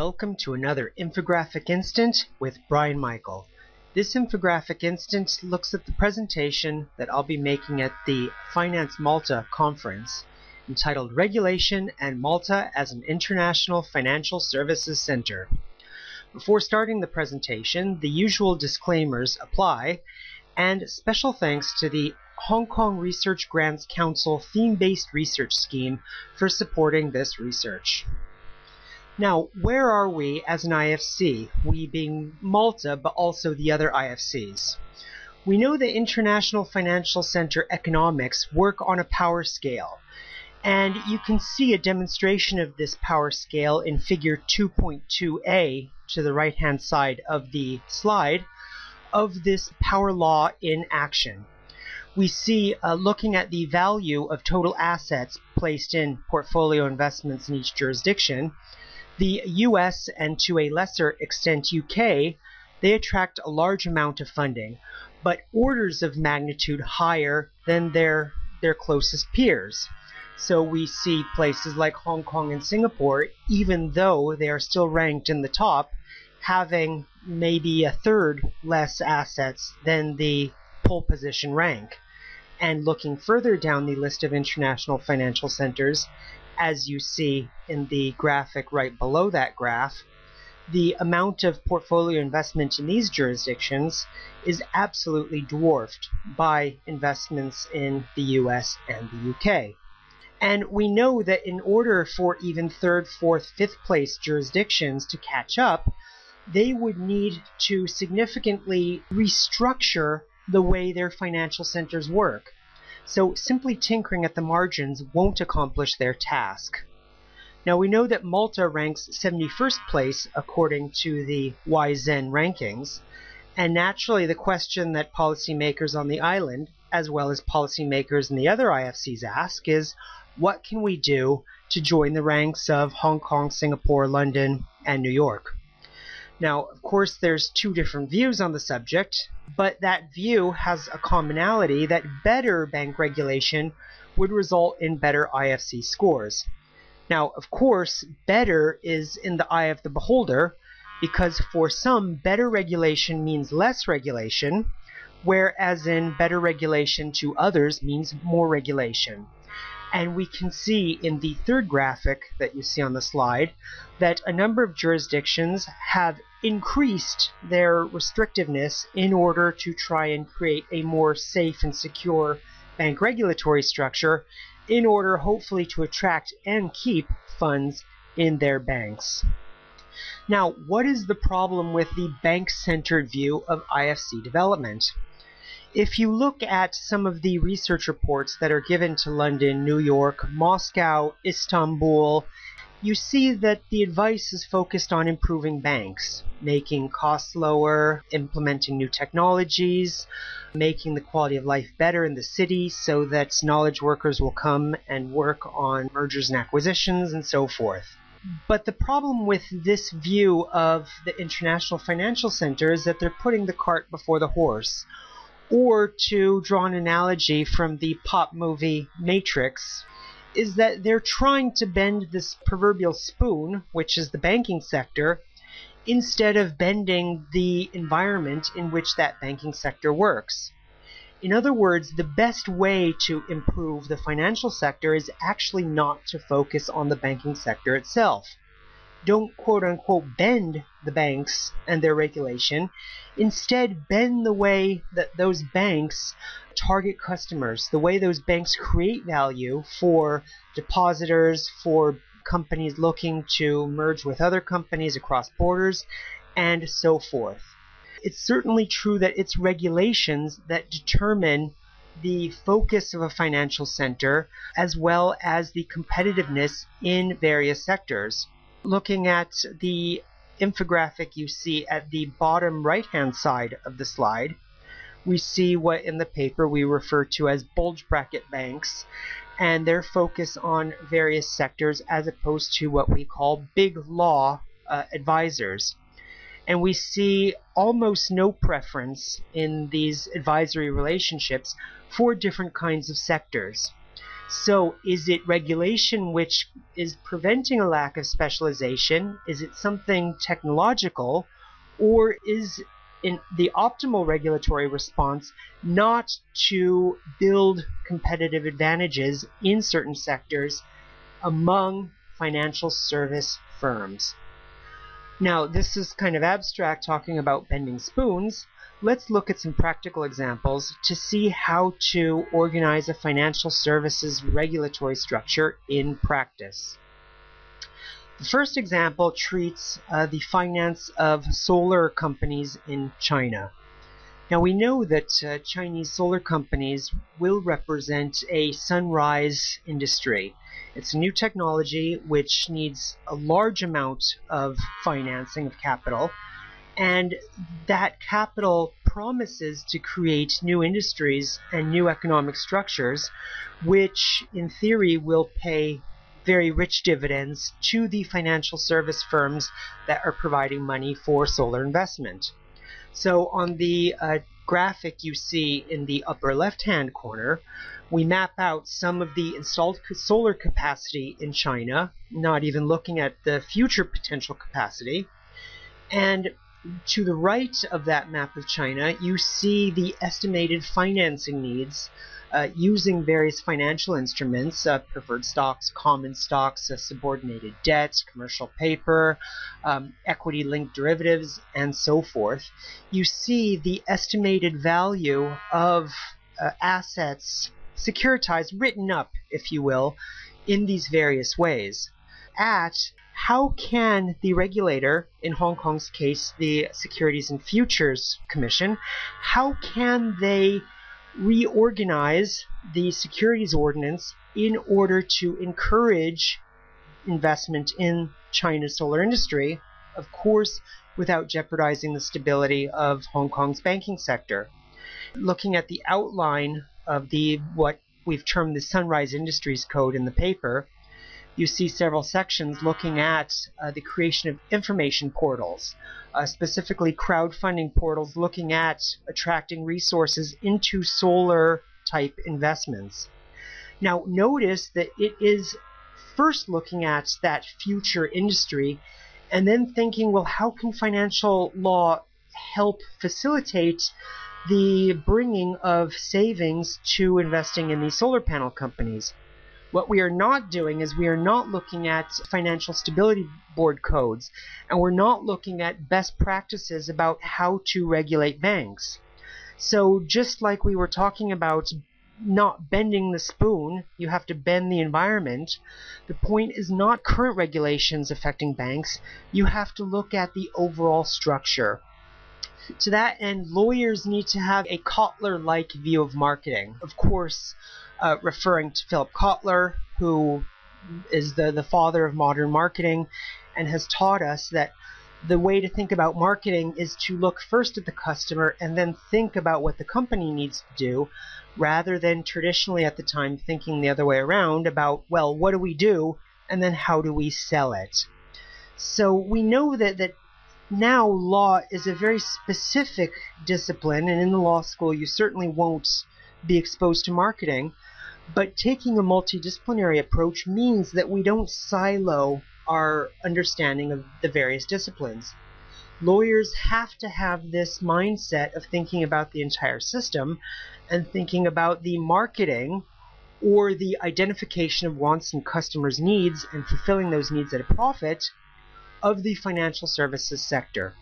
Welcome to another infographic instant with Bryane Michael. This infographic instant looks at the presentation that I'll be making at the Finance Malta conference entitled Regulation and Malta as an International Financial Services Center. Before starting the presentation, the usual disclaimers apply, and special thanks to the Hong Kong Research Grants Council theme-based research scheme for supporting this research. Now, where are we as an IFC? We being Malta, but also the other IFCs. We know that International Financial Center economics work on a power scale. And you can see a demonstration of this power scale in figure 2.2a to the right hand side of the slide of this power law in action. We see uh, looking at the value of total assets placed in portfolio investments in each jurisdiction the US and to a lesser extent UK, they attract a large amount of funding, but orders of magnitude higher than their their closest peers. So we see places like Hong Kong and Singapore, even though they are still ranked in the top, having maybe a third less assets than the pole position rank. And looking further down the list of international financial centers, as you see in the graphic right below that graph, the amount of portfolio investment in these jurisdictions is absolutely dwarfed by investments in the US and the UK. And we know that in order for even third, fourth, fifth place jurisdictions to catch up, they would need to significantly restructure the way their financial centers work. So simply tinkering at the margins won't accomplish their task. Now we know that Malta ranks 71st place according to the Z/Yen rankings, and naturally the question that policymakers on the island, as well as policymakers in the other IFCs ask is, what can we do to join the ranks of Hong Kong, Singapore, London, and New York? Now, of course, there's two different views on the subject, but that view has a commonality that better bank regulation would result in better IFC scores. Now, of course, better is in the eye of the beholder, because for some, better regulation means less regulation, whereas in better regulation to others means more regulation. And we can see in the third graphic that you see on the slide that a number of jurisdictions have increased their restrictiveness in order to try and create a more safe and secure bank regulatory structure in order hopefully to attract and keep funds in their banks. Now, what is the problem with the bank-centered view of IFC development? If you look at some of the research reports that are given to London, New York, Moscow, Istanbul, you see that the advice is focused on improving banks, making costs lower, implementing new technologies, making the quality of life better in the city so that knowledge workers will come and work on mergers and acquisitions and so forth. But the problem with this view of the international financial center is that they're putting the cart before the horse or to draw an analogy from the pop movie Matrix, is that they're trying to bend this proverbial spoon, which is the banking sector, instead of bending the environment in which that banking sector works. In other words, the best way to improve the financial sector is actually not to focus on the banking sector itself don't quote unquote bend the banks and their regulation. Instead, bend the way that those banks target customers, the way those banks create value for depositors, for companies looking to merge with other companies across borders, and so forth. It's certainly true that it's regulations that determine the focus of a financial center as well as the competitiveness in various sectors looking at the infographic you see at the bottom right hand side of the slide, we see what in the paper we refer to as bulge bracket banks and their focus on various sectors as opposed to what we call big law uh, advisors. And we see almost no preference in these advisory relationships for different kinds of sectors. So, is it regulation which is preventing a lack of specialization? Is it something technological? Or is the optimal regulatory response not to build competitive advantages in certain sectors among financial service firms? Now, this is kind of abstract talking about bending spoons, let's look at some practical examples to see how to organize a financial services regulatory structure in practice. The first example treats uh, the finance of solar companies in China. Now we know that uh, Chinese solar companies will represent a sunrise industry. It's a new technology which needs a large amount of financing of capital and that capital promises to create new industries and new economic structures, which in theory will pay very rich dividends to the financial service firms that are providing money for solar investment. So on the uh, graphic you see in the upper left hand corner, we map out some of the installed solar capacity in China, not even looking at the future potential capacity. And to the right of that map of China, you see the estimated financing needs uh, using various financial instruments, uh, preferred stocks, common stocks, uh, subordinated debt, commercial paper, um, equity linked derivatives, and so forth. You see the estimated value of uh, assets securitized, written up, if you will, in these various ways. At how can the regulator, in Hong Kong's case, the Securities and Futures Commission, how can they reorganize the securities ordinance in order to encourage investment in China's solar industry, of course, without jeopardizing the stability of Hong Kong's banking sector. Looking at the outline of the what we've termed the Sunrise Industries Code in the paper, you see several sections looking at uh, the creation of information portals, uh, specifically crowdfunding portals looking at attracting resources into solar type investments. Now, notice that it is first looking at that future industry and then thinking, well, how can financial law help facilitate the bringing of savings to investing in these solar panel companies? What we are not doing is we are not looking at financial stability board codes and we're not looking at best practices about how to regulate banks. So just like we were talking about not bending the spoon, you have to bend the environment. The point is not current regulations affecting banks. You have to look at the overall structure. To that end, lawyers need to have a Kotler like view of marketing. Of course, uh, referring to Philip Kotler, who is the, the father of modern marketing and has taught us that the way to think about marketing is to look first at the customer and then think about what the company needs to do rather than traditionally at the time thinking the other way around about, well, what do we do and then how do we sell it? So we know that, that now law is a very specific discipline, and in the law school you certainly won't be exposed to marketing. But taking a multidisciplinary approach means that we don't silo our understanding of the various disciplines. Lawyers have to have this mindset of thinking about the entire system and thinking about the marketing or the identification of wants and customers' needs and fulfilling those needs at a profit of the financial services sector.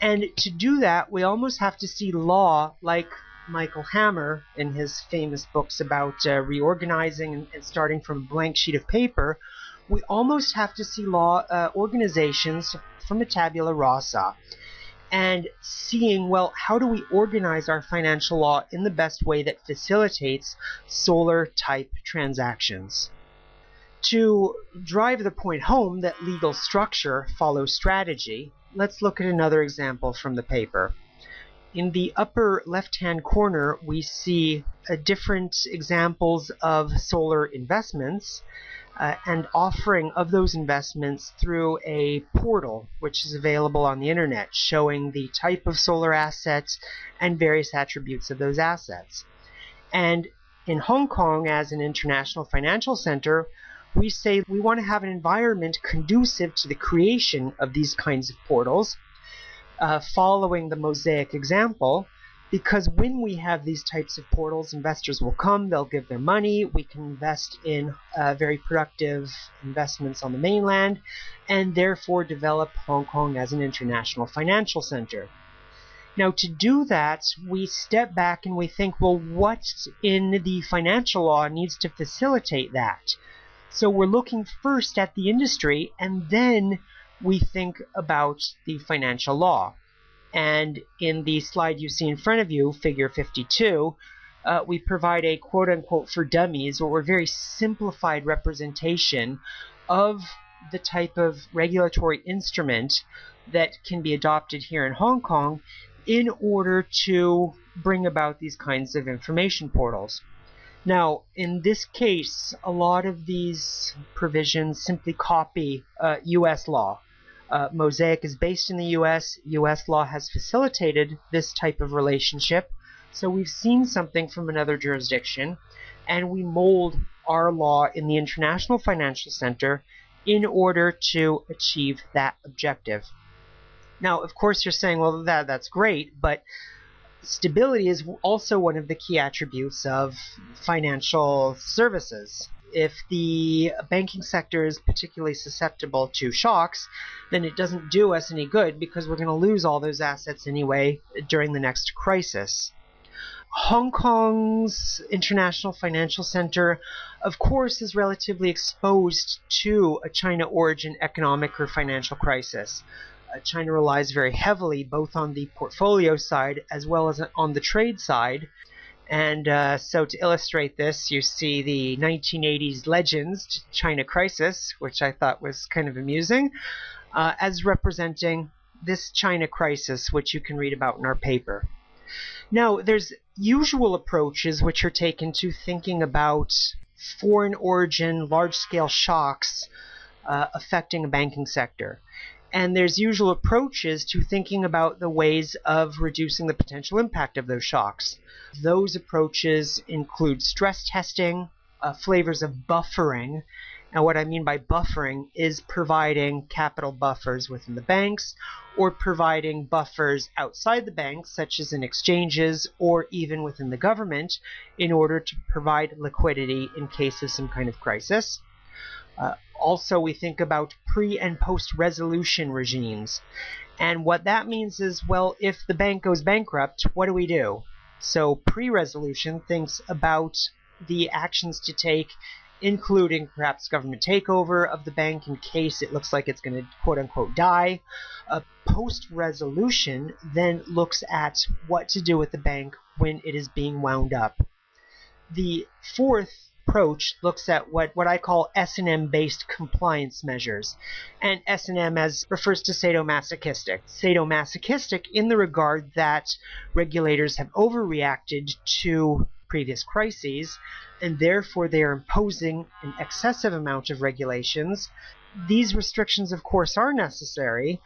And to do that, we almost have to see law like Michael Hammer in his famous books about uh, reorganizing and, starting from a blank sheet of paper, we almost have to see law uh, organizations from a tabula rasa and seeing, well, how do we organize our financial law in the best way that facilitates solar type transactions? To drive the point home that legal structure follows strategy, let's look at another example from the paper. In the upper left-hand corner, we see uh, different examples of solar investments uh, and offering of those investments through a portal which is available on the internet showing the type of solar assets and various attributes of those assets. And in Hong Kong as an international financial center, we say we want to have an environment conducive to the creation of these kinds of portals, uh, following the Mosaic example, because when we have these types of portals, investors will come, they'll give their money, we can invest in uh, very productive investments on the mainland, and therefore develop Hong Kong as an international financial center. Now, to do that, we step back and we think, well, what in the financial law needs to facilitate that? So we're looking first at the industry, and then we think about the financial law. And in the slide you see in front of you, figure 52, uh, we provide a quote unquote for dummies or a very simplified representation of the type of regulatory instrument that can be adopted here in Hong Kong in order to bring about these kinds of information portals. Now, in this case, a lot of these provisions simply copy uh, U.S. law. Uh, Mosaic is based in the US. US law has facilitated this type of relationship. So we've seen something from another jurisdiction, and we mold our law in the International Financial Center in order to achieve that objective. Now, of course, you're saying, well, that that's great, but stability is also one of the key attributes of financial services if the banking sector is particularly susceptible to shocks, then it doesn't do us any good because we're going to lose all those assets anyway during the next crisis. Hong Kong's International Financial Center, of course, is relatively exposed to a China origin economic or financial crisis. Uh, China relies very heavily both on the portfolio side as well as on the trade side and uh, so to illustrate this, you see the 1980s Legends China Crisis, which I thought was kind of amusing, uh, as representing this China crisis, which you can read about in our paper. Now, there's usual approaches which are taken to thinking about foreign origin, large scale shocks uh, affecting a banking sector. And there's usual approaches to thinking about the ways of reducing the potential impact of those shocks. Those approaches include stress testing, uh, flavors of buffering. And what I mean by buffering is providing capital buffers within the banks or providing buffers outside the banks, such as in exchanges or even within the government, in order to provide liquidity in case of some kind of crisis. Uh, also, we think about pre and post resolution regimes. And what that means is, well, if the bank goes bankrupt, what do we do? So, pre resolution thinks about the actions to take, including perhaps government takeover of the bank in case it looks like it's going to quote unquote die. A post resolution then looks at what to do with the bank when it is being wound up. The fourth approach looks at what, what I call S&M based compliance measures. And S&M as refers to sadomasochistic. Sadomasochistic in the regard that regulators have overreacted to previous crises and therefore they are imposing an excessive amount of regulations. These restrictions of course are necessary,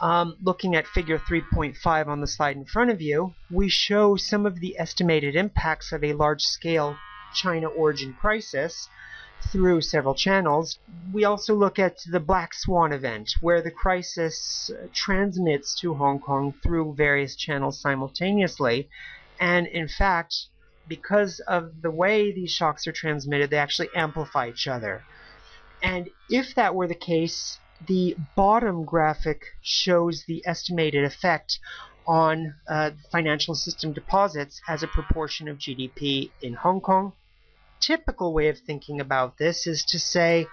um, looking at figure 3.5 on the slide in front of you, we show some of the estimated impacts of a large scale China origin crisis through several channels. We also look at the Black Swan event, where the crisis transmits to Hong Kong through various channels simultaneously. And in fact, because of the way these shocks are transmitted, they actually amplify each other. And if that were the case, the bottom graphic shows the estimated effect on uh, financial system deposits as a proportion of GDP in Hong Kong typical way of thinking about this is to say,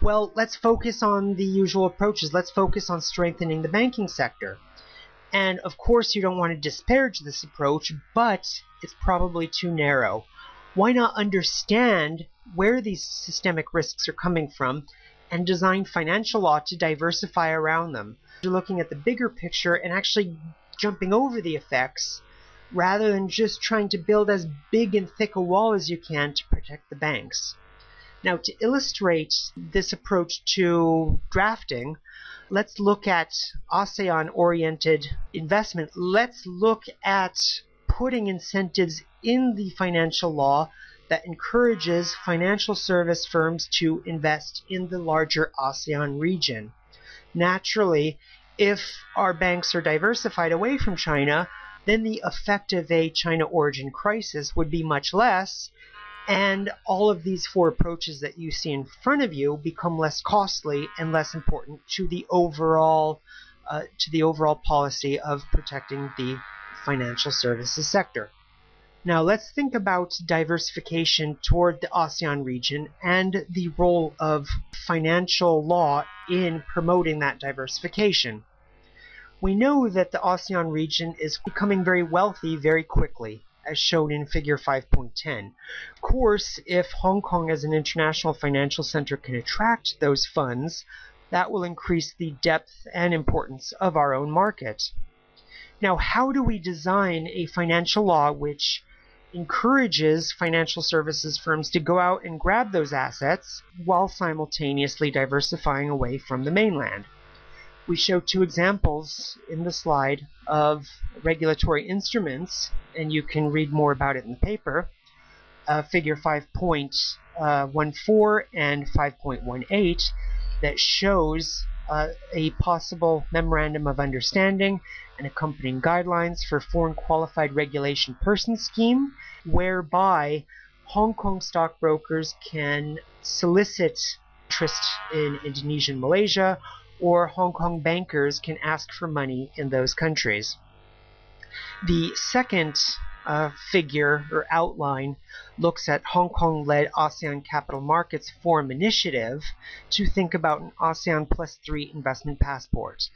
well, let's focus on the usual approaches. Let's focus on strengthening the banking sector. And of course, you don't want to disparage this approach, but it's probably too narrow. Why not understand where these systemic risks are coming from and design financial law to diversify around them? You're looking at the bigger picture and actually jumping over the effects rather than just trying to build as big and thick a wall as you can to protect the banks. Now, to illustrate this approach to drafting, let's look at ASEAN oriented investment. Let's look at putting incentives in the financial law that encourages financial service firms to invest in the larger ASEAN region. Naturally, if our banks are diversified away from China, then the effect of a China origin crisis would be much less, and all of these four approaches that you see in front of you become less costly and less important to the overall uh, to the overall policy of protecting the financial services sector. Now let's think about diversification toward the ASEAN region and the role of financial law in promoting that diversification. We know that the ASEAN region is becoming very wealthy very quickly, as shown in figure 5.10. Of course, if Hong Kong as an international financial center can attract those funds, that will increase the depth and importance of our own market. Now, how do we design a financial law which encourages financial services firms to go out and grab those assets while simultaneously diversifying away from the mainland? We show two examples in the slide of regulatory instruments, and you can read more about it in the paper. Uh, figure 5.14 uh, and 5.18 that shows uh, a possible memorandum of understanding and accompanying guidelines for foreign qualified regulation person scheme, whereby Hong Kong stockbrokers can solicit interest in Indonesia and Malaysia or Hong Kong bankers can ask for money in those countries. The second uh, figure or outline looks at Hong Kong led ASEAN Capital Markets Forum initiative to think about an ASEAN plus three investment passport.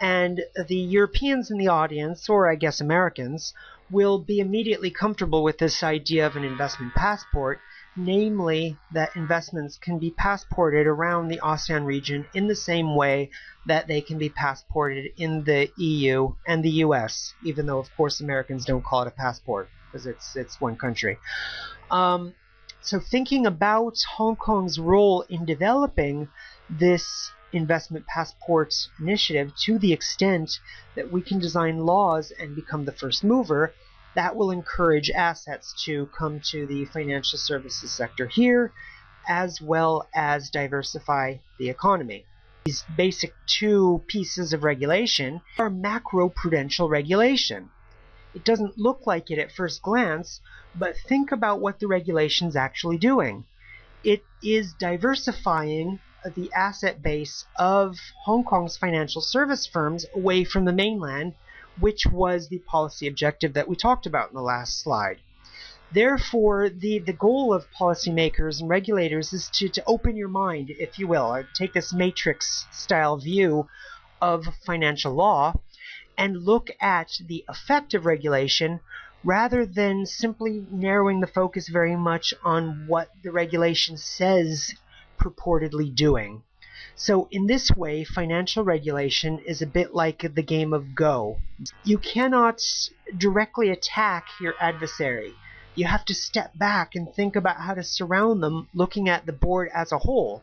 And the Europeans in the audience, or I guess Americans, will be immediately comfortable with this idea of an investment passport namely that investments can be passported around the ASEAN region in the same way that they can be passported in the EU and the US, even though of course Americans don't call it a passport because it's it's one country. Um, so thinking about Hong Kong's role in developing this investment passport initiative to the extent that we can design laws and become the first mover that will encourage assets to come to the financial services sector here, as well as diversify the economy. These basic two pieces of regulation are macro prudential regulation. It doesn't look like it at first glance, but think about what the regulation's actually doing. It is diversifying the asset base of Hong Kong's financial service firms away from the mainland which was the policy objective that we talked about in the last slide. Therefore, the, the goal of policymakers and regulators is to, to open your mind, if you will, or take this matrix style view of financial law and look at the effect of regulation rather than simply narrowing the focus very much on what the regulation says purportedly doing. So in this way, financial regulation is a bit like the game of Go. You cannot directly attack your adversary. You have to step back and think about how to surround them, looking at the board as a whole.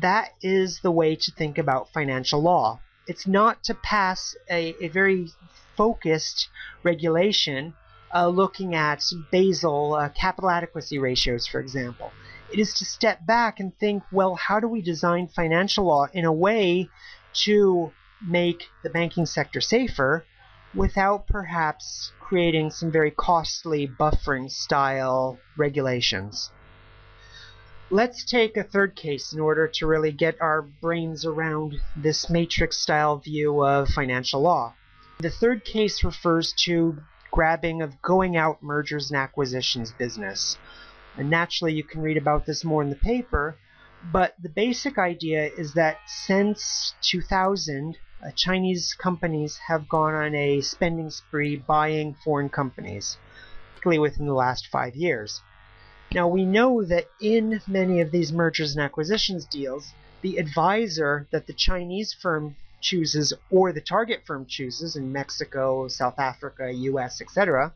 That is the way to think about financial law. It's not to pass a, a very focused regulation uh, looking at Basel uh, capital adequacy ratios, for example. It is to step back and think, well, how do we design financial law in a way to make the banking sector safer without perhaps creating some very costly buffering style regulations? Let's take a third case in order to really get our brains around this matrix style view of financial law. The third case refers to grabbing of going out mergers and acquisitions business. And naturally, you can read about this more in the paper. But the basic idea is that since 2000, uh, Chinese companies have gone on a spending spree buying foreign companies, particularly within the last five years. Now, we know that in many of these mergers and acquisitions deals, the advisor that the Chinese firm chooses or the target firm chooses in Mexico, South Africa, US, etc.,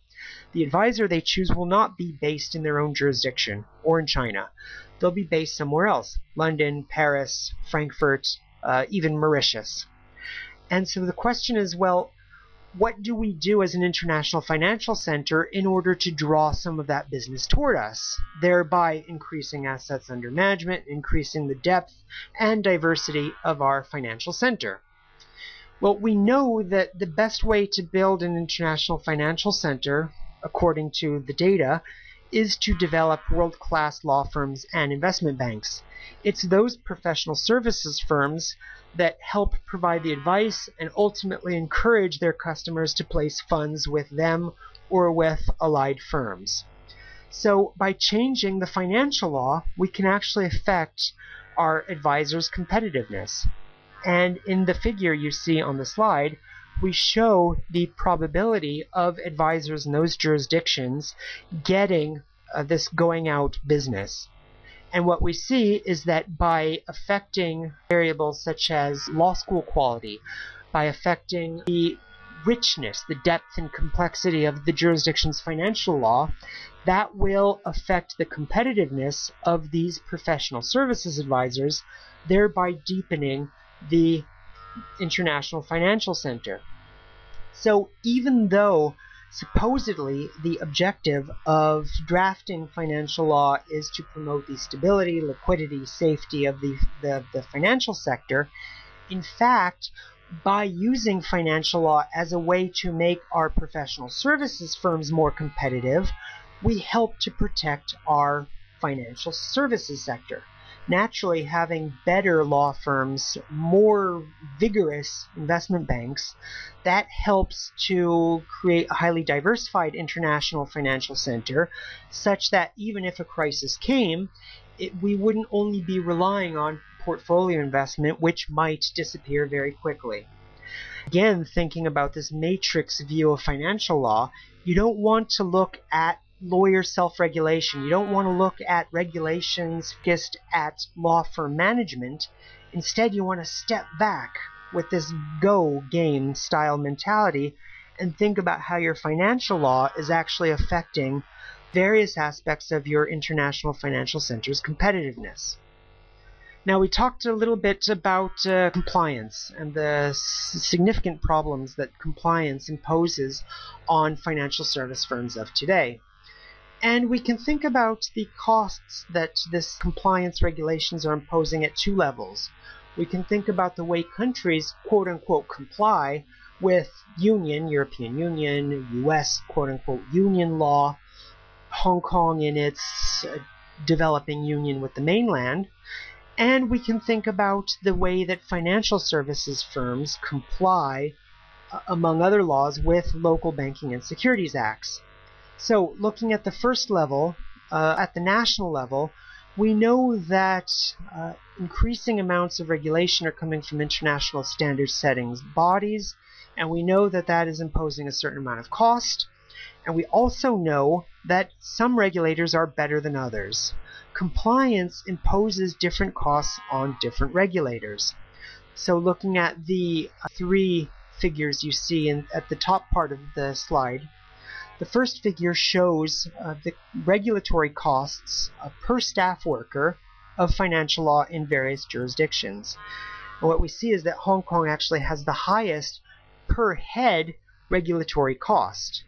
the advisor they choose will not be based in their own jurisdiction or in China. They'll be based somewhere else London, Paris, Frankfurt, uh, even Mauritius. And so the question is well, what do we do as an international financial center in order to draw some of that business toward us, thereby increasing assets under management, increasing the depth and diversity of our financial center? Well, we know that the best way to build an international financial center, according to the data, is to develop world class law firms and investment banks. It's those professional services firms that help provide the advice and ultimately encourage their customers to place funds with them or with allied firms. So, by changing the financial law, we can actually affect our advisors' competitiveness. And in the figure you see on the slide, we show the probability of advisors in those jurisdictions getting uh, this going out business. And what we see is that by affecting variables such as law school quality, by affecting the richness, the depth and complexity of the jurisdiction's financial law, that will affect the competitiveness of these professional services advisors, thereby deepening the International Financial Center. So even though supposedly the objective of drafting financial law is to promote the stability, liquidity, safety of the, the, the financial sector, in fact, by using financial law as a way to make our professional services firms more competitive, we help to protect our financial services sector naturally having better law firms, more vigorous investment banks, that helps to create a highly diversified international financial center such that even if a crisis came, it, we wouldn't only be relying on portfolio investment, which might disappear very quickly. Again, thinking about this matrix view of financial law, you don't want to look at lawyer self-regulation. You don't want to look at regulations just at law firm management. Instead, you want to step back with this go game style mentality and think about how your financial law is actually affecting various aspects of your international financial center's competitiveness. Now, we talked a little bit about uh, compliance and the significant problems that compliance imposes on financial service firms of today. And we can think about the costs that this compliance regulations are imposing at two levels. We can think about the way countries quote unquote comply with union, European Union, US quote unquote union law, Hong Kong in its uh, developing union with the mainland, and we can think about the way that financial services firms comply, uh, among other laws, with local banking and securities acts. So looking at the first level, uh, at the national level, we know that uh, increasing amounts of regulation are coming from international standard settings bodies, and we know that that is imposing a certain amount of cost. And we also know that some regulators are better than others. Compliance imposes different costs on different regulators. So looking at the three figures you see in, at the top part of the slide, the first figure shows uh, the regulatory costs uh, per staff worker of financial law in various jurisdictions. And what we see is that Hong Kong actually has the highest per head regulatory cost.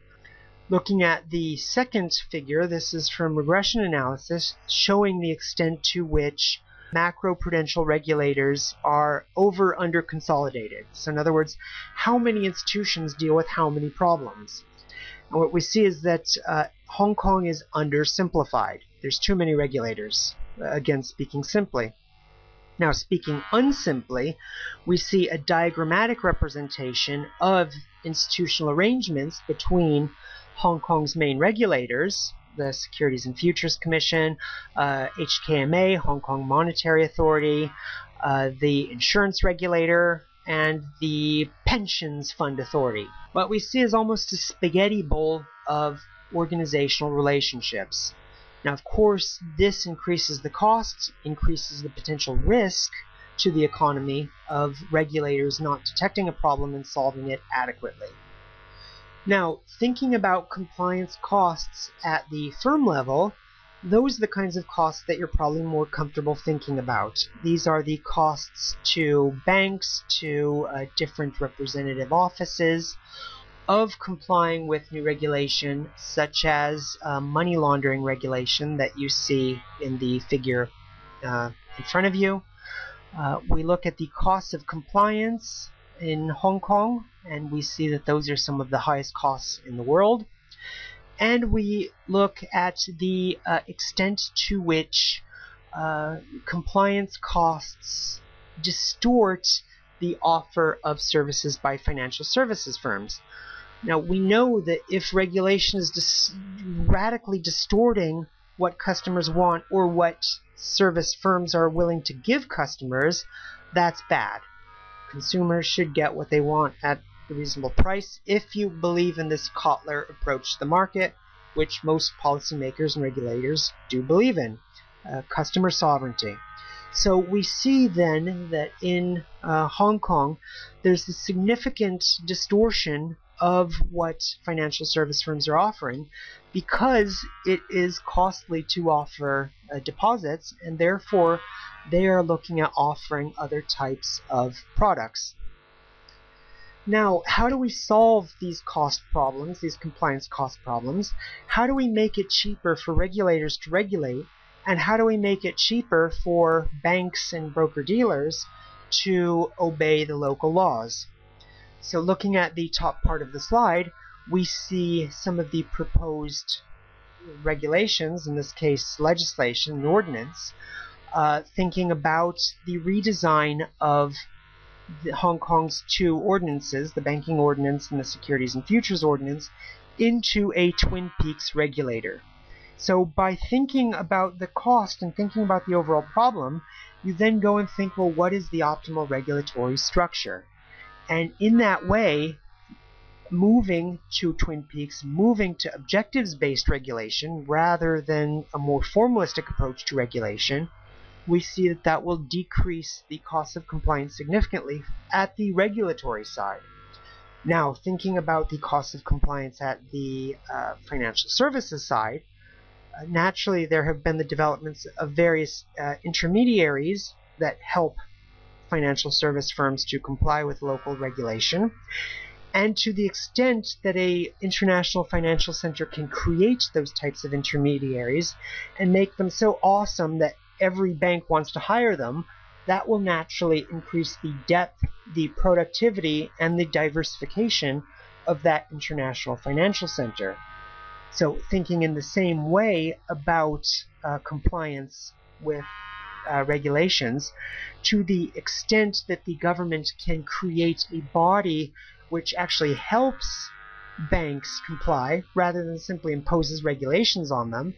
Looking at the second figure, this is from regression analysis showing the extent to which macroprudential regulators are over under consolidated. So, in other words, how many institutions deal with how many problems. What we see is that uh, Hong Kong is undersimplified. There's too many regulators, uh, again, speaking simply. Now, speaking unsimply, we see a diagrammatic representation of institutional arrangements between Hong Kong's main regulators, the Securities and Futures Commission, uh, HKMA, Hong Kong Monetary Authority, uh, the insurance regulator, and the Pensions Fund Authority. What we see is almost a spaghetti bowl of organizational relationships. Now, of course, this increases the costs, increases the potential risk to the economy of regulators not detecting a problem and solving it adequately. Now, thinking about compliance costs at the firm level, those are the kinds of costs that you're probably more comfortable thinking about. These are the costs to banks, to uh, different representative offices, of complying with new regulation, such as uh, money laundering regulation that you see in the figure uh, in front of you. Uh, we look at the costs of compliance in Hong Kong, and we see that those are some of the highest costs in the world. And we look at the uh, extent to which uh, compliance costs distort the offer of services by financial services firms. Now, we know that if regulation is dis- radically distorting what customers want or what service firms are willing to give customers, that's bad. Consumers should get what they want at reasonable price if you believe in this Kotler approach to the market, which most policymakers and regulators do believe in uh, customer sovereignty. So we see then that in uh, Hong Kong, there's a significant distortion of what financial service firms are offering because it is costly to offer uh, deposits and therefore they are looking at offering other types of products. Now, how do we solve these cost problems, these compliance cost problems? How do we make it cheaper for regulators to regulate? And how do we make it cheaper for banks and broker dealers to obey the local laws? So looking at the top part of the slide, we see some of the proposed regulations, in this case legislation, and ordinance, uh, thinking about the redesign of Hong Kong's two ordinances, the banking ordinance and the securities and futures ordinance, into a Twin Peaks regulator. So by thinking about the cost and thinking about the overall problem, you then go and think, well, what is the optimal regulatory structure? And in that way, moving to Twin Peaks, moving to objectives based regulation rather than a more formalistic approach to regulation, we see that that will decrease the cost of compliance significantly at the regulatory side. Now, thinking about the cost of compliance at the uh, financial services side, uh, naturally there have been the developments of various uh, intermediaries that help financial service firms to comply with local regulation. And to the extent that a international financial center can create those types of intermediaries and make them so awesome that every bank wants to hire them, that will naturally increase the depth, the productivity, and the diversification of that international financial center. So, thinking in the same way about uh, compliance with uh, regulations to the extent that the government can create a body which actually helps banks comply rather than simply imposes regulations on them,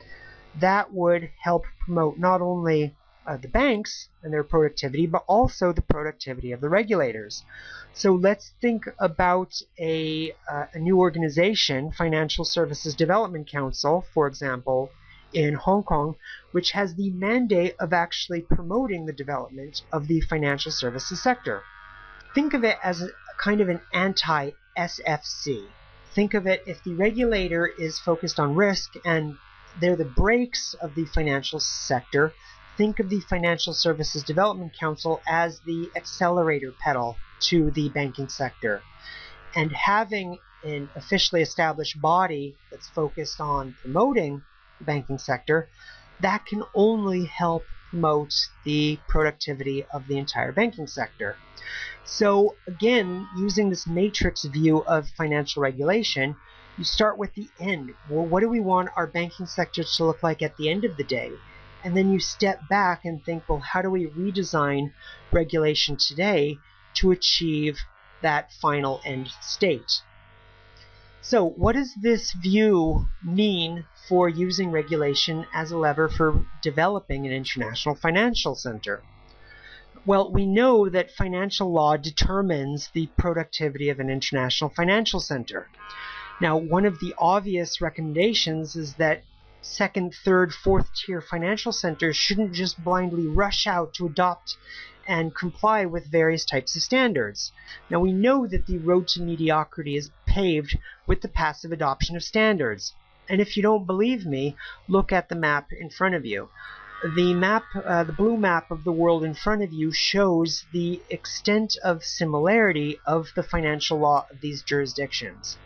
that would help promote not only uh, the banks and their productivity, but also the productivity of the regulators. So let's think about a, uh, a new organization, Financial Services Development Council, for example, in Hong Kong, which has the mandate of actually promoting the development of the financial services sector. Think of it as a kind of an anti SFC. Think of it if the regulator is focused on risk and they're the brakes of the financial sector, think of the Financial Services Development Council as the accelerator pedal to the banking sector. And having an officially established body that's focused on promoting the banking sector, that can only help promote the productivity of the entire banking sector. So again, using this matrix view of financial regulation, you start with the end. Well, what do we want our banking sector to look like at the end of the day? And then you step back and think, well, how do we redesign regulation today to achieve that final end state? So, what does this view mean for using regulation as a lever for developing an international financial center? Well, we know that financial law determines the productivity of an international financial center. Now, one of the obvious recommendations is that second, third, fourth tier financial centers shouldn't just blindly rush out to adopt and comply with various types of standards. Now we know that the road to mediocrity is paved with the passive adoption of standards. And if you don't believe me, look at the map in front of you. The map, uh, the blue map of the world in front of you shows the extent of similarity of the financial law of these jurisdictions.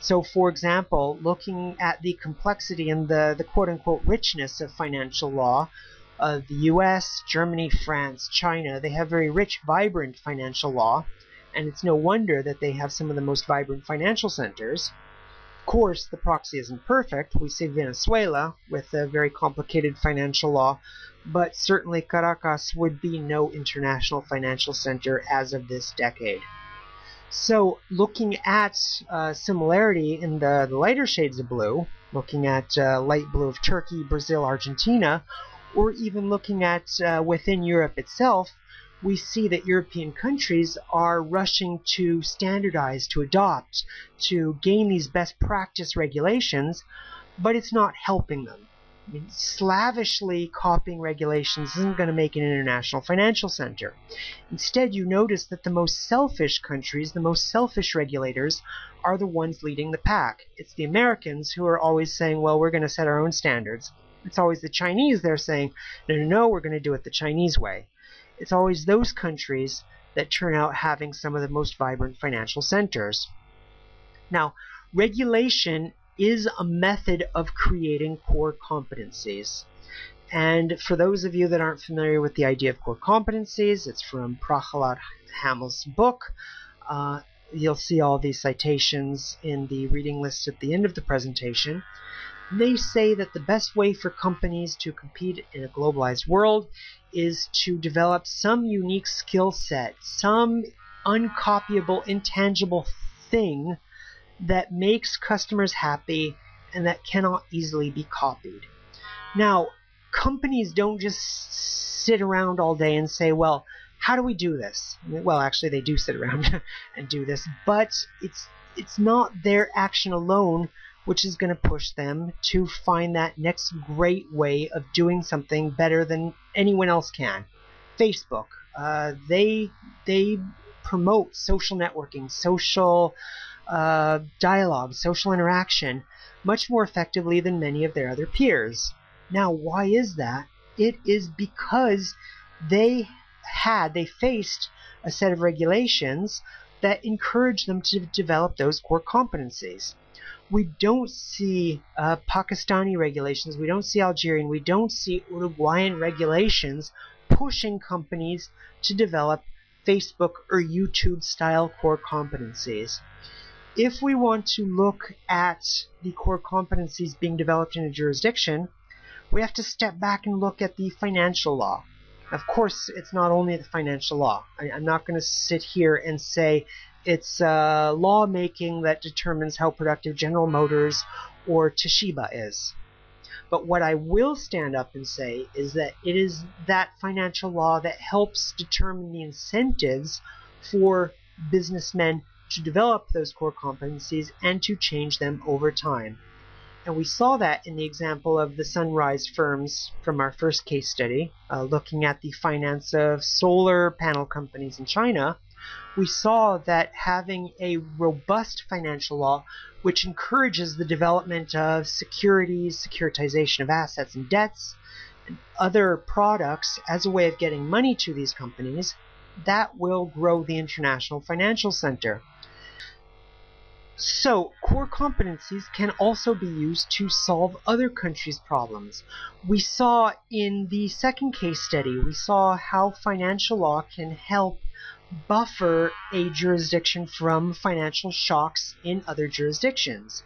So, for example, looking at the complexity and the, the quote unquote richness of financial law, uh, the US, Germany, France, China, they have very rich, vibrant financial law, and it's no wonder that they have some of the most vibrant financial centers. Of course, the proxy isn't perfect. We see Venezuela with a very complicated financial law, but certainly Caracas would be no international financial center as of this decade. So, looking at uh, similarity in the, the, lighter shades of blue, looking at uh, light blue of Turkey, Brazil, Argentina, or even looking at uh, within Europe itself, we see that European countries are rushing to standardize, to adopt, to gain these best practice regulations, but it's not helping them. Slavishly copying regulations isn't going to make an international financial center. Instead, you notice that the most selfish countries, the most selfish regulators, are the ones leading the pack. It's the Americans who are always saying, well, we're going to set our own standards. It's always the Chinese they're saying, no, no, no, we're going to do it the Chinese way. It's always those countries that turn out having some of the most vibrant financial centers. Now, regulation is a method of creating core competencies. And for those of you that aren't familiar with the idea of core competencies, it's from Prahalad Hamel's book. Uh, you'll see all these citations in the reading list at the end of the presentation. They say that the best way for companies to compete in a globalized world is to develop some unique skill set, some uncopyable, intangible thing that makes customers happy and that cannot easily be copied. Now, companies don't just sit around all day and say, well, how do we do this? Well, actually, they do sit around and do this, but it's it's not their action alone which is going to push them to find that next great way of doing something better than anyone else can. Facebook, uh, they they promote social networking, social uh, dialogue, social interaction much more effectively than many of their other peers. Now, why is that? It is because they had, they faced a set of regulations that encouraged them to develop those core competencies. We don't see uh, Pakistani regulations, we don't see Algerian, we don't see Uruguayan regulations pushing companies to develop Facebook or YouTube style core competencies if we want to look at the core competencies being developed in a jurisdiction, we have to step back and look at the financial law. Of course, it's not only the financial law. I, am not going to sit here and say it's uh, lawmaking that determines how productive General Motors or Toshiba is. But what I will stand up and say is that it is that financial law that helps determine the incentives for businessmen to develop those core competencies and to change them over time. And we saw that in the example of the sunrise firms from our first case study, uh, looking at the finance of solar panel companies in China. We saw that having a robust financial law, which encourages the development of securities, securitization of assets and debts, and other products as a way of getting money to these companies, that will grow the international financial center. So, core competencies can also be used to solve other countries' problems. We saw in the second case study, we saw how financial law can help buffer a jurisdiction from financial shocks in other jurisdictions.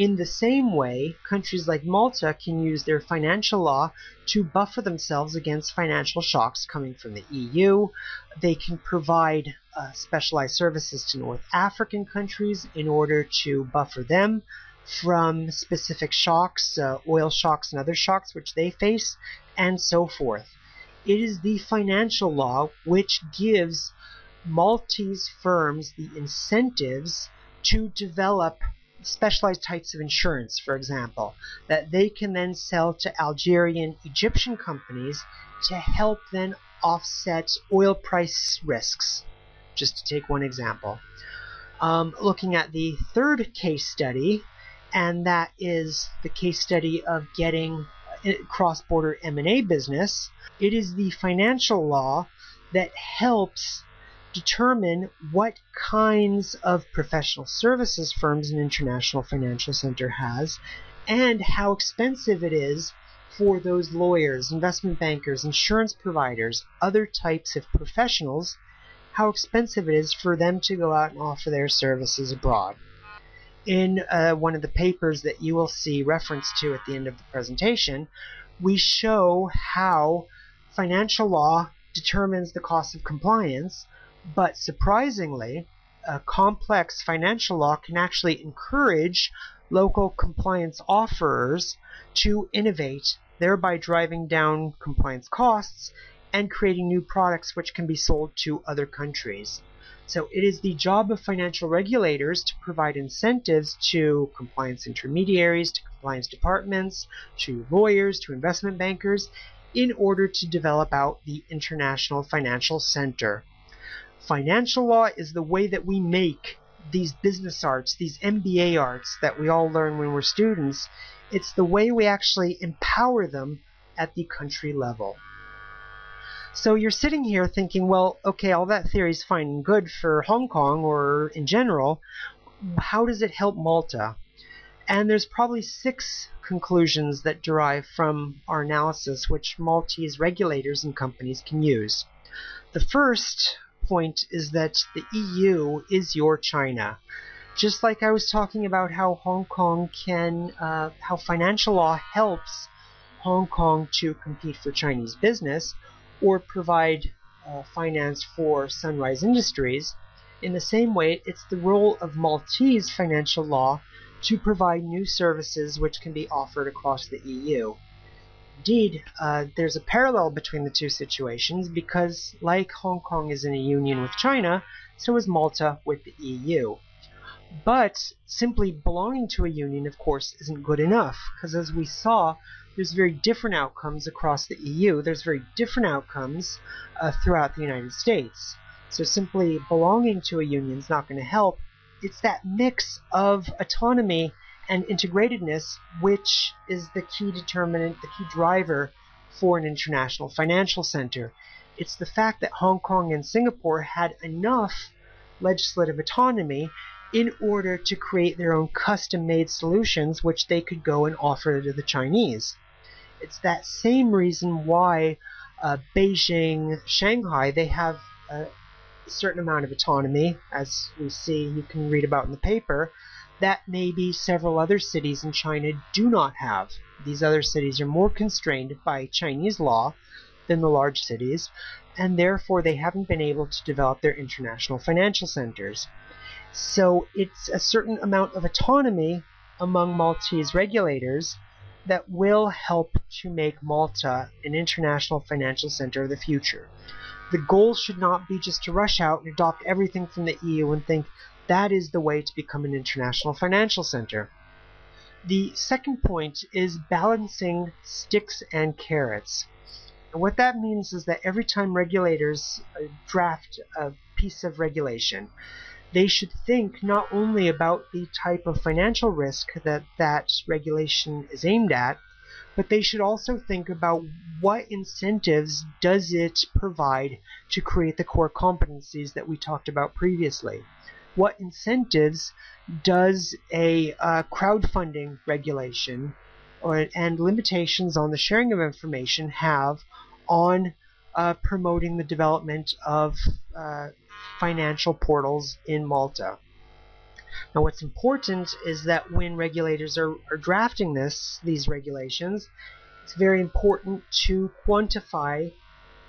In the same way, countries like Malta can use their financial law to buffer themselves against financial shocks coming from the EU. They can provide uh, specialized services to North African countries in order to buffer them from specific shocks, uh, oil shocks and other shocks which they face, and so forth. It is the financial law which gives Maltese firms the incentives to develop specialized types of insurance, for example, that they can then sell to Algerian Egyptian companies to help then offset oil price risks, just to take one example. Um, looking at the third case study, and that is the case study of getting uh, cross-border M&A business. It is the financial law that helps determine what kinds of professional services firms an international financial center has and how expensive it is for those lawyers, investment bankers, insurance providers, other types of professionals, how expensive it is for them to go out and offer their services abroad. In uh, one of the papers that you will see reference to at the end of the presentation, we show how financial law determines the cost of compliance, but surprisingly, a complex financial law can actually encourage local compliance offerers to innovate, thereby driving down compliance costs and creating new products which can be sold to other countries. So it is the job of financial regulators to provide incentives to compliance intermediaries, to compliance departments, to lawyers, to investment bankers, in order to develop out the International Financial Center. Financial law is the way that we make these business arts, these MBA arts that we all learn when we're students. It's the way we actually empower them at the country level. So you're sitting here thinking, well, okay, all that theory is fine and good for Hong Kong or in general. How does it help Malta? And there's probably six conclusions that derive from our analysis which Maltese regulators and companies can use. The first point is that the EU is your China. Just like I was talking about how Hong Kong can, uh, how financial law helps Hong Kong to compete for Chinese business, or provide uh, finance for Sunrise Industries. In the same way, it's the role of Maltese financial law to provide new services which can be offered across the EU. Indeed, uh, there's a parallel between the two situations because, like Hong Kong is in a union with China, so is Malta with the EU. But simply belonging to a union, of course, isn't good enough because, as we saw, there's very different outcomes across the EU. There's very different outcomes uh, throughout the United States. So simply belonging to a union is not going to help. It's that mix of autonomy and integratedness which is the key determinant, the key driver for an international financial center. It's the fact that Hong Kong and Singapore had enough legislative autonomy in order to create their own custom made solutions which they could go and offer to the Chinese. It's that same reason why uh, Beijing, Shanghai, they have a certain amount of autonomy, as we see, you can read about in the paper, that maybe several other cities in China do not have. These other cities are more constrained by Chinese law than the large cities, and therefore they haven't been able to develop their international financial centers. So it's a certain amount of autonomy among Maltese regulators that will help to make Malta an international financial center of the future. The goal should not be just to rush out and adopt everything from the EU and think that is the way to become an international financial center. The second point is balancing sticks and carrots. And what that means is that every time regulators uh, draft a piece of regulation, they should think not only about the type of financial risk that that regulation is aimed at, but they should also think about what incentives does it provide to create the core competencies that we talked about previously. What incentives does a uh, crowdfunding regulation or, and limitations on the sharing of information have on uh, promoting the development of uh, financial portals in Malta. Now, what's important is that when regulators are, are drafting this, these regulations, it's very important to quantify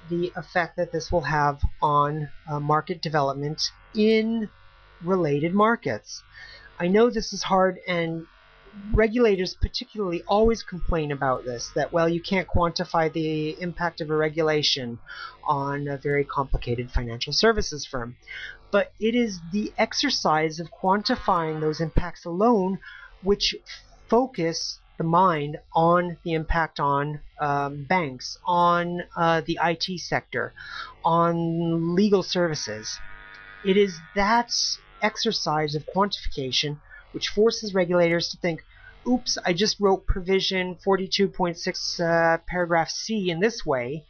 the effect that this will have on uh, market development in related markets. I know this is hard, and regulators particularly always complain about this that well you can't quantify the impact of a regulation on a very complicated financial services firm but it is the exercise of quantifying those impacts alone which focus the mind on the impact on um, banks on uh, the IT sector on legal services it is that exercise of quantification which forces regulators to think, oops, I just wrote provision 42.6 uh, paragraph C in this way,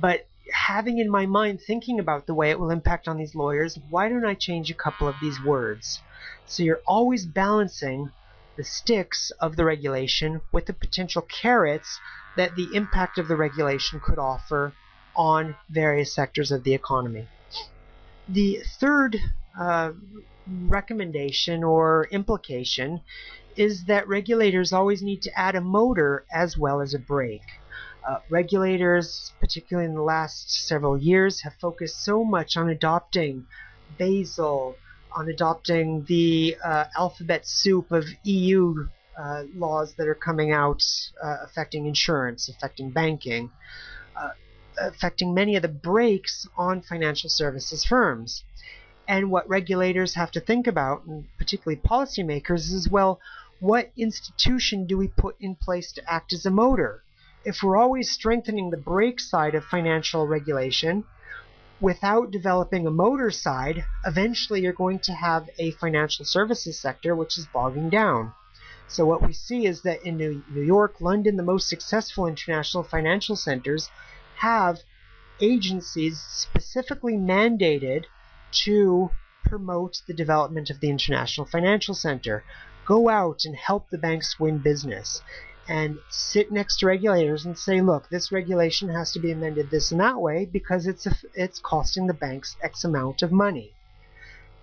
but having in my mind, thinking about the way it will impact on these lawyers, why don't I change a couple of these words? So you're always balancing the sticks of the regulation with the potential carrots that the impact of the regulation could offer on various sectors of the economy. The third uh, recommendation or implication is that regulators always need to add a motor as well as a brake. Uh, regulators, particularly in the last several years, have focused so much on adopting Basel, on adopting the uh, alphabet soup of EU uh, laws that are coming out uh, affecting insurance, affecting banking, uh, affecting many of the brakes on financial services firms. And what regulators have to think about, and particularly policymakers, is well, what institution do we put in place to act as a motor? If we're always strengthening the brake side of financial regulation without developing a motor side, eventually you're going to have a financial services sector which is bogging down. So what we see is that in New York, London, the most successful international financial centers have agencies specifically mandated to promote the development of the International Financial Center go out and help the banks win business and sit next to regulators and say, look, this regulation has to be amended this and that way because it's a, it's costing the banks X amount of money.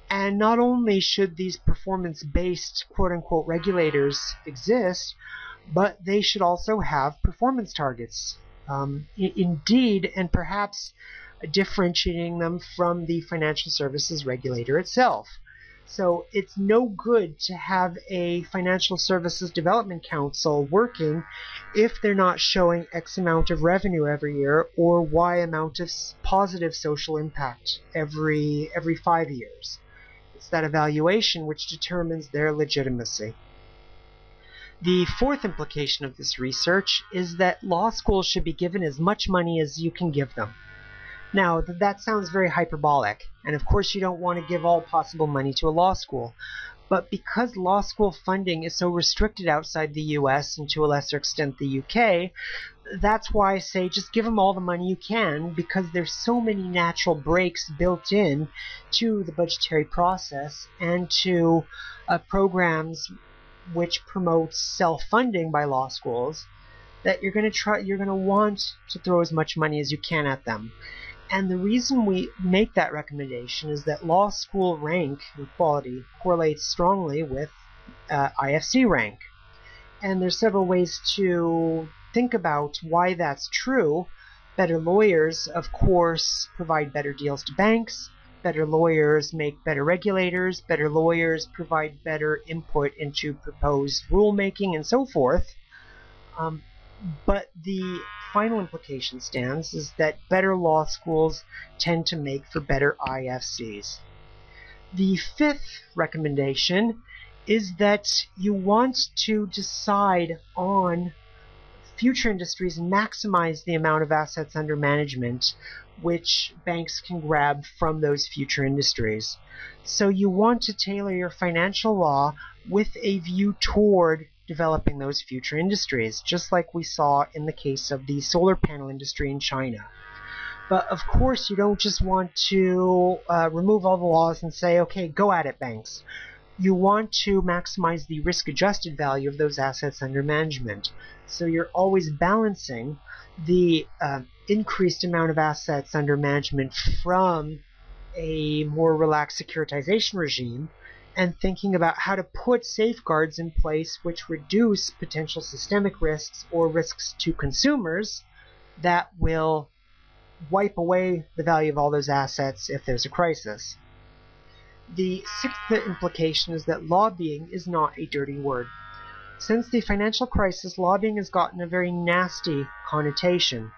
And not only should these performance-based quote-unquote regulators exist, but they should also have performance targets. Um, indeed, and perhaps differentiating them from the financial services regulator itself. So it's no good to have a Financial Services Development Council working if they're not showing X amount of revenue every year or Y amount of positive social impact every every five years. It's that evaluation which determines their legitimacy. The fourth implication of this research is that law schools should be given as much money as you can give them. Now, that sounds very hyperbolic, and of course you don't want to give all possible money to a law school. But because law school funding is so restricted outside the US and to a lesser extent the UK, that's why I say just give them all the money you can because there's so many natural breaks built in to the budgetary process and to uh, programs which promotes self-funding by law schools that you're going to try you're going to want to throw as much money as you can at them. And the reason we make that recommendation is that law school rank and quality correlates strongly with uh, IFC rank. And there's several ways to think about why that's true. Better lawyers, of course, provide better deals to banks. Better lawyers make better regulators. Better lawyers provide better input into proposed rulemaking and so forth. Um, but the final implication stands is that better law schools tend to make for better IFCs. The fifth recommendation is that you want to decide on future industries and maximize the amount of assets under management which banks can grab from those future industries. So you want to tailor your financial law with a view toward developing those future industries, just like we saw in the case of the solar panel industry in China. But of course, you don't just want to uh, remove all the laws and say, okay, go at it, banks. You want to maximize the risk adjusted value of those assets under management. So you're always balancing the uh, increased amount of assets under management from a more relaxed securitization regime and thinking about how to put safeguards in place which reduce potential systemic risks or risks to consumers that will wipe away the value of all those assets if there's a crisis. The sixth implication is that lobbying is not a dirty word. Since the financial crisis, lobbying has gotten a very nasty connotation.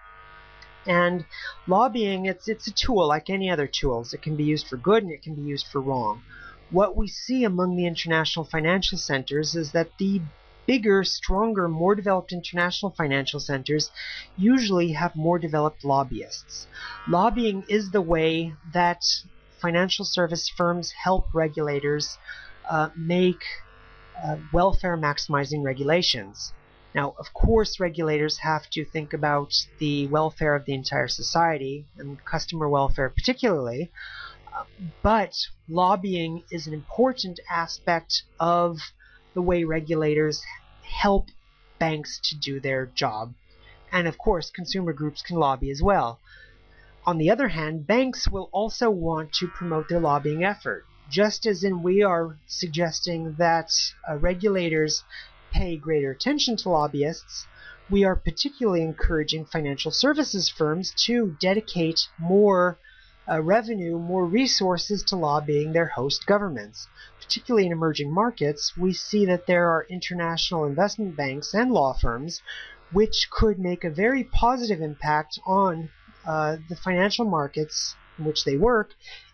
And lobbying, it's, it's a tool like any other tools. It can be used for good and it can be used for wrong what we see among the international financial centers is that the bigger, stronger, more developed international financial centers usually have more developed lobbyists. Lobbying is the way that financial service firms help regulators uh, make uh, welfare maximizing regulations. Now, of course, regulators have to think about the welfare of the entire society and customer welfare particularly, but lobbying is an important aspect of the way regulators help banks to do their job. And of course, consumer groups can lobby as well. On the other hand, banks will also want to promote their lobbying effort. Just as in we are suggesting that uh, regulators pay greater attention to lobbyists, we are particularly encouraging financial services firms to dedicate more uh, revenue, more resources to lobbying their host governments. Particularly in emerging markets, we see that there are international investment banks and law firms which could make a very positive impact on uh, the financial markets in which they work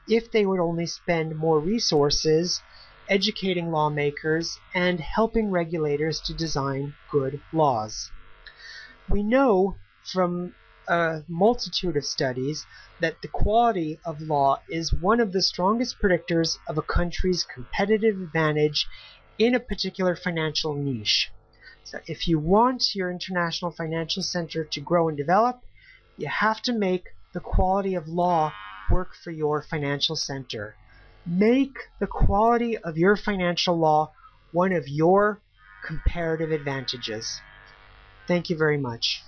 if they would only spend more resources educating lawmakers and helping regulators to design good laws. We know from a multitude of studies that the quality of law is one of the strongest predictors of a country's competitive advantage in a particular financial niche. So if you want your international financial center to grow and develop, you have to make the quality of law work for your financial center. Make the quality of your financial law one of your comparative advantages. Thank you very much.